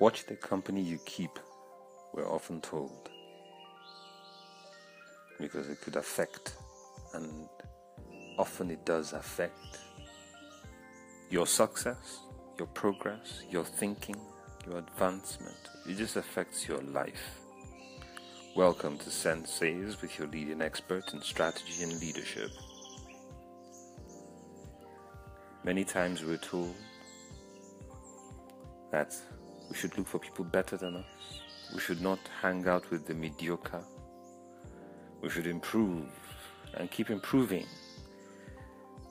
Watch the company you keep, we're often told, because it could affect, and often it does affect, your success, your progress, your thinking, your advancement. It just affects your life. Welcome to Senseis with your leading expert in strategy and leadership. Many times we're told that we should look for people better than us. We should not hang out with the mediocre. We should improve and keep improving.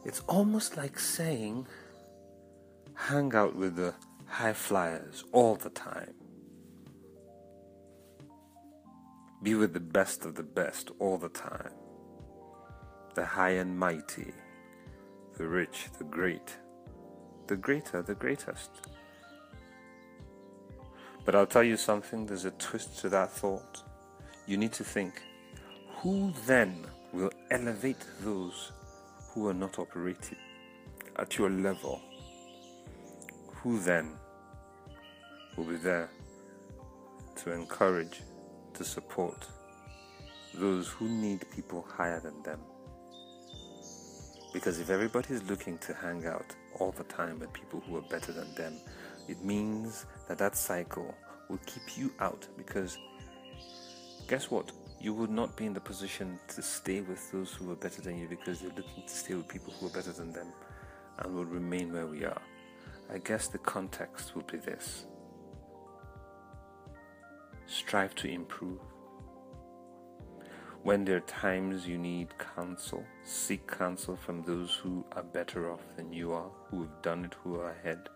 It's almost like saying, hang out with the high flyers all the time. Be with the best of the best all the time. The high and mighty, the rich, the great, the greater, the greatest. But I'll tell you something, there's a twist to that thought. You need to think who then will elevate those who are not operating at your level? Who then will be there to encourage, to support those who need people higher than them? Because if everybody is looking to hang out all the time with people who are better than them, it means that that cycle will keep you out because guess what? You would not be in the position to stay with those who are better than you because you're looking to stay with people who are better than them and will remain where we are. I guess the context will be this strive to improve. When there are times you need counsel, seek counsel from those who are better off than you are, who have done it, who are ahead.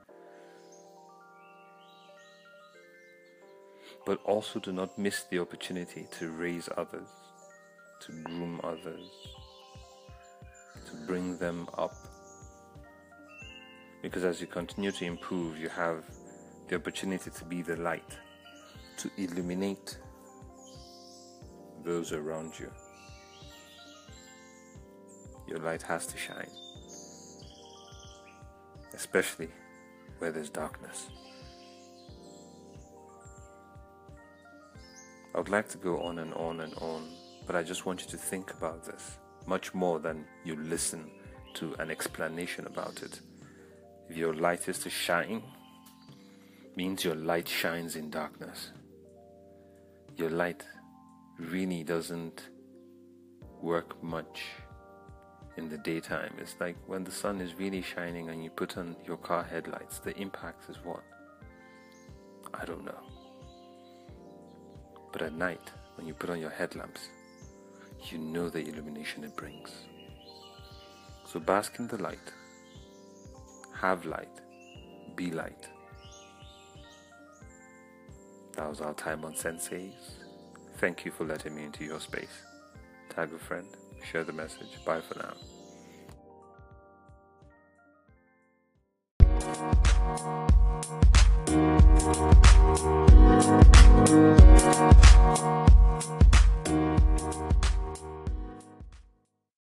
But also do not miss the opportunity to raise others, to groom others, to bring them up. Because as you continue to improve, you have the opportunity to be the light, to illuminate those around you. Your light has to shine, especially where there's darkness. I would like to go on and on and on, but I just want you to think about this much more than you listen to an explanation about it. If your light is to shine, means your light shines in darkness. Your light really doesn't work much in the daytime. It's like when the sun is really shining and you put on your car headlights, the impact is what? I don't know. But at night, when you put on your headlamps, you know the illumination it brings. So bask in the light, have light, be light. That was our time on Senseis. Thank you for letting me into your space. Tag a friend, share the message. Bye for now.